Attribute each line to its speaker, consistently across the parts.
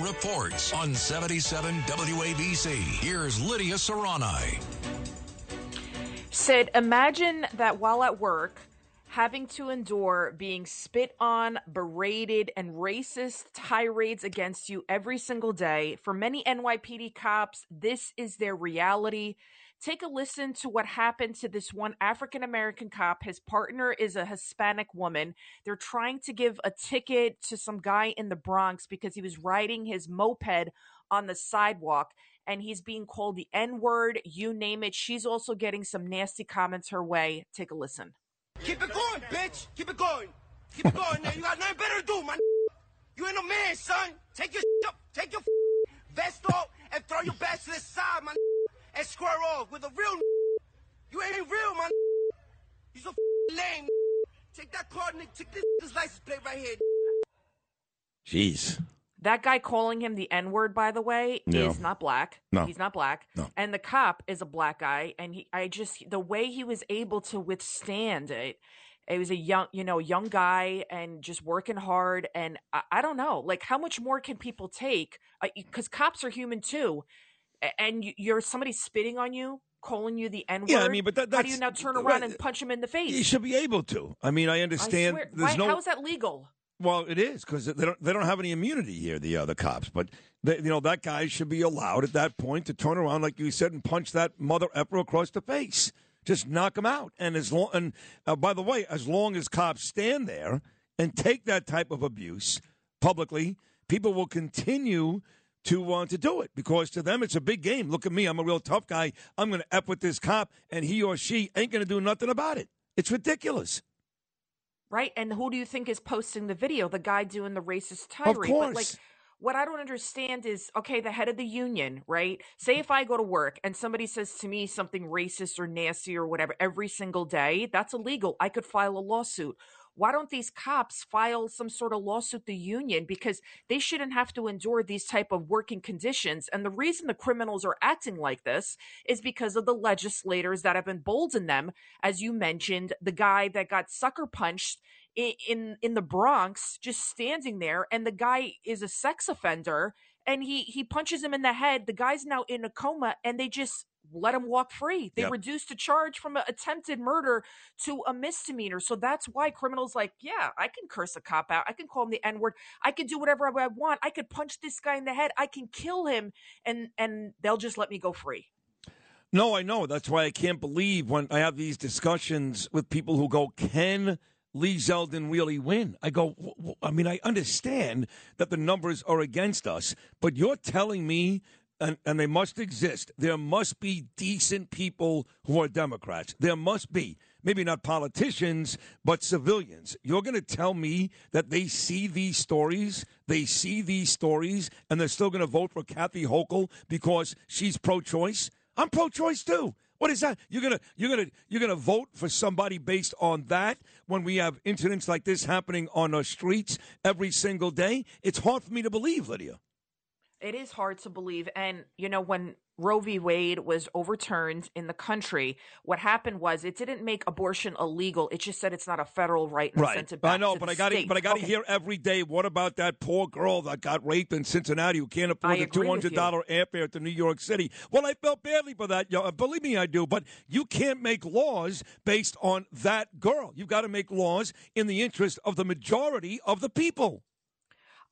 Speaker 1: Reports on 77 WABC. Here's Lidia Curanaj.
Speaker 2: Sid, imagine that while at work, having to endure being spit on, berated, and racist tirades against you every single day. For many NYPD cops, this is their reality. Take a listen to what happened to this one African American cop. His partner is a Hispanic woman. They're trying to give a ticket to some guy in the Bronx because he was riding his moped on the sidewalk and he's being called the N word, you name it. She's also getting some nasty comments her way. Take a listen.
Speaker 3: Keep it going, bitch. Keep it going. Keep it going. You got nothing better to do, man. You ain't no man, son. Take your up, take your vest off, and throw your back to the side, man, and square off with a real. You ain't real, man. You so lame. Take that card, nigga. Take this, this license plate right here.
Speaker 4: Jeez.
Speaker 2: That guy calling him the N word, by the way,
Speaker 4: Yeah.
Speaker 2: is not black.
Speaker 4: No.
Speaker 2: He's not black.
Speaker 4: No.
Speaker 2: And the cop is a black guy. And he, I just, the way he was able to withstand it, it was a young, you know, young guy and just working hard. And I, I don't know, like, how much more can people take? Because cops are human too. And you- you're somebody spitting on you, calling you the N word.
Speaker 4: Yeah, I mean, but that-
Speaker 2: how do you now turn
Speaker 4: right.
Speaker 2: around and punch him in the face?
Speaker 4: You should be able to. I mean, I
Speaker 2: I
Speaker 4: understand.
Speaker 2: swear,
Speaker 4: there's
Speaker 2: why,
Speaker 4: no.
Speaker 2: how is that legal?
Speaker 4: Well, it is because they don't they don't have any immunity here, the other cops. But they, you know that guy should be allowed at that point to turn around, like you said, and punch that mother effer across the face. Just knock him out. And as long and uh, by the way, as long as cops stand there and take that type of abuse publicly, people will continue to uh, to do it because to them it's a big game. Look at me, I'm a real tough guy. I'm going to f with this cop, and he or she ain't going to do nothing about it. It's ridiculous.
Speaker 2: Right? And who do you think is posting the video? The guy doing the racist tirade. But like
Speaker 4: course.
Speaker 2: what I don't understand is okay, the head of the union, right? Say if I go to work and somebody says to me something racist or nasty or whatever every single day, that's illegal. I could file a lawsuit. Why don't these cops file some sort of lawsuit the union? Because they shouldn't have to endure these type of working conditions. And the reason the criminals are acting like this is because of the legislators that have emboldened them. As you mentioned the guy that got sucker punched in in the Bronx just standing there and the guy is a sex offender and he he punches him in the head the guy's now in a coma and they just let him walk free. They
Speaker 4: Yep.
Speaker 2: reduced the charge from an attempted murder to a misdemeanor. So that's why criminals like yeah i can curse a cop out. I can call him the n-word. I can do whatever i want. I could punch this guy in the head. I can kill him and and they'll just let me go free.
Speaker 4: No, I know. That's why I can't believe when I have these discussions with people who go, "Can Lee Zeldin really win?" I go, w- w- "I mean, I understand that the numbers are against us, but you're telling me." And, and they must exist. There must be decent people who are Democrats. There must be. Maybe not politicians, but civilians. You're going to tell me that they see these stories, they see these stories, and they're still going to vote for Kathy Hochul because she's pro choice? I'm pro-choice too. What is that? You're gonna you're gonna you're gonna vote for somebody based on that when we have incidents like this happening on our streets every single day? It's hard for me to believe, Lidia.
Speaker 2: It is hard to believe. And, you know, when Roe v. Wade was overturned in the country, what happened was it didn't make abortion illegal. It just said it's not a federal right and sent it back
Speaker 4: I know,
Speaker 2: to
Speaker 4: but
Speaker 2: the
Speaker 4: I got but I got to hear every day. What about that poor girl that got raped in Cincinnati who can't afford
Speaker 2: I
Speaker 4: the two hundred dollar airfare to New York City? Well, I felt badly for that. Believe me, I do. But you can't make laws based on that girl. You've got to make laws in the interest of the majority of the people.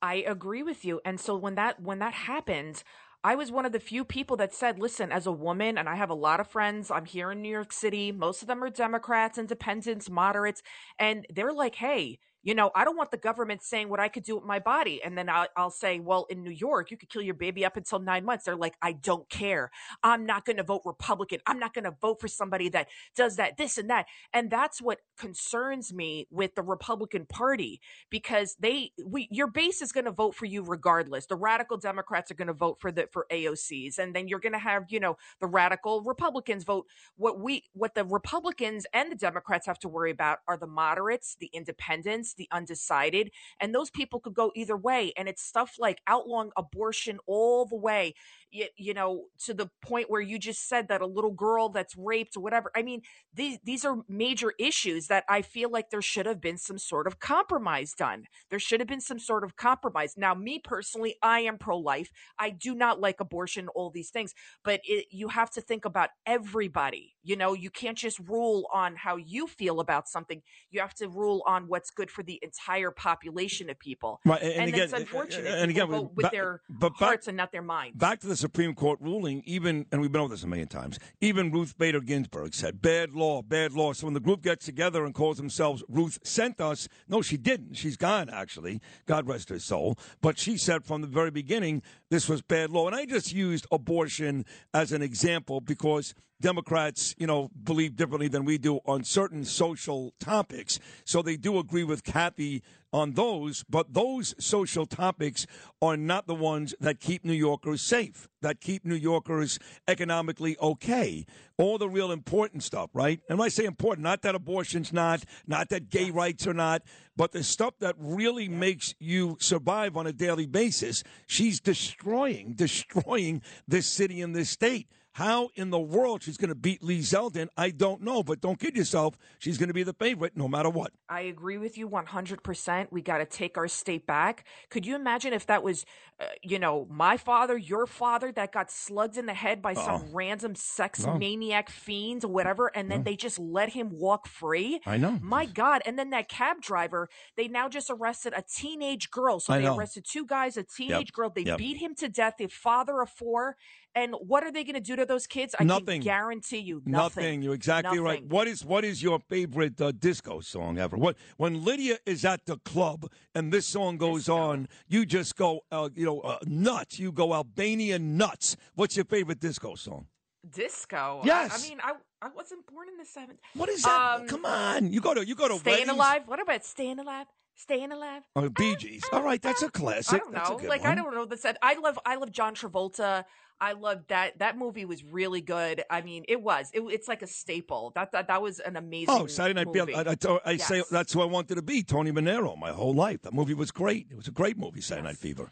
Speaker 2: I agree with you. And so when that when that happened, I was one of the few people that said, listen, as a woman, and I have a lot of friends, I'm here in New York City. Most of them are Democrats, independents, moderates, and they're like, hey, You know, I don't want the government saying what I could do with my body. And then I'll, I'll say, well, in New York, you could kill your baby up until nine months. They're like, I don't care. I'm not going to vote Republican. I'm not going to vote for somebody that does that, this and that. And that's what concerns me with the Republican Party because they, we, your base is going to vote for you regardless. The radical Democrats are going to vote for the, for AOCs. And then you're going to have, you know, the radical Republicans vote. What we, what the Republicans and the Democrats have to worry about are the moderates, the independents, the undecided. And those people could go either way. And it's stuff like outlawing abortion all the way you, you know, to the point where you just said that a little girl that's raped or whatever. I mean, these these are major issues that I feel like there should have been some sort of compromise done. There should have been some sort of compromise. Now, me personally, I am pro life. I do not like abortion, all these things, but it, you have to think about everybody. You know, you can't just rule on how you feel about something. You have to rule on what's good for the entire population of people.
Speaker 4: Right, and,
Speaker 2: and,
Speaker 4: and again,
Speaker 2: it's unfortunate.
Speaker 4: And again,
Speaker 2: with
Speaker 4: back,
Speaker 2: their
Speaker 4: but
Speaker 2: hearts and not their minds.
Speaker 4: Back to the Supreme Court ruling, even, and we've been over this a million times, even Ruth Bader Ginsburg said, bad law, bad law. So when the group gets together and calls themselves Ruth Sent Us, no, she didn't. She's gone, actually. God rest her soul. But she said from the very beginning, this was bad law. And I just used abortion as an example because Democrats, you know, believe differently than we do on certain social topics. So they do agree with Kathy on those, but those social topics are not the ones that keep New Yorkers safe, that keep New Yorkers economically okay. All the real important stuff, right? And when I say important, not that abortion's not, not that gay rights are not, but the stuff that really makes you survive on a daily basis, she's destroying, destroying this city and this state. How in the world she's going to beat Lee Zeldin, I don't know. But don't kid yourself. She's going to be the favorite no matter what.
Speaker 2: I agree with you 100%. We got to take our state back. Could you imagine if that was, uh, you know, my father, your father that got slugged in the head by some
Speaker 4: Oh.
Speaker 2: random sex
Speaker 4: No.
Speaker 2: maniac fiend or whatever, and then
Speaker 4: No.
Speaker 2: they just let him walk free?
Speaker 4: I know.
Speaker 2: My God. And then that cab driver, they now just arrested a teenage girl. So
Speaker 4: I
Speaker 2: they
Speaker 4: know.
Speaker 2: arrested two guys, a teenage girl. They
Speaker 4: Yep.
Speaker 2: beat him to death, the father of four. And what are they going to do to those kids? I
Speaker 4: Nothing.
Speaker 2: can guarantee you nothing.
Speaker 4: Nothing. You're exactly right. What is what is your favorite uh, disco song ever? What when Lidia is at the club and this song goes
Speaker 2: Disco.
Speaker 4: on, you just go, uh, you know, uh, nuts. You go Albanian nuts. What's your favorite disco song?
Speaker 2: Disco. I-
Speaker 4: Yes.
Speaker 2: I, mean, I, I wasn't born in the 70s.
Speaker 4: What is that?
Speaker 2: Um,
Speaker 4: Come on, you go to you go to
Speaker 2: Staying
Speaker 4: weddings?
Speaker 2: alive. What about staying alive? Staying alive.
Speaker 4: Oh, eh, Bee Gees. All right, that's a classic.
Speaker 2: I don't know. Like
Speaker 4: one.
Speaker 2: I don't know. That said, I love. I love John Travolta. I love that. That movie was really good. I mean, it was. It, it's like a staple. That that that was an oh, amazing.
Speaker 4: Oh, Saturday Night. Fever. I, I, I say that's who I wanted to be, Tony Manero, my whole life. That movie was great. It was a great movie, Saturday Night Fever.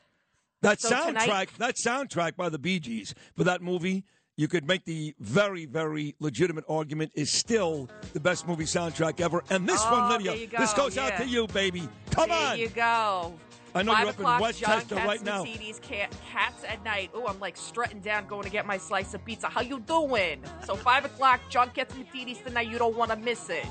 Speaker 4: That
Speaker 2: So
Speaker 4: soundtrack,
Speaker 2: tonight-
Speaker 4: that soundtrack by the Bee Gees for that movie, you could make the very, very legitimate argument is still the best movie soundtrack ever. And this
Speaker 2: Oh,
Speaker 4: one,
Speaker 2: Lidia, you
Speaker 4: this
Speaker 2: go,
Speaker 4: goes out to you, baby. Come
Speaker 2: there
Speaker 4: on.
Speaker 2: There you go.
Speaker 4: I know
Speaker 2: Five
Speaker 4: you're up in Westchester right now.
Speaker 2: Catsimatidis, Cat, Cats at Night. Oh, I'm like strutting down, going to get my slice of pizza. How you doing? So five o'clock, John Catsimatidis tonight. You don't want to miss it.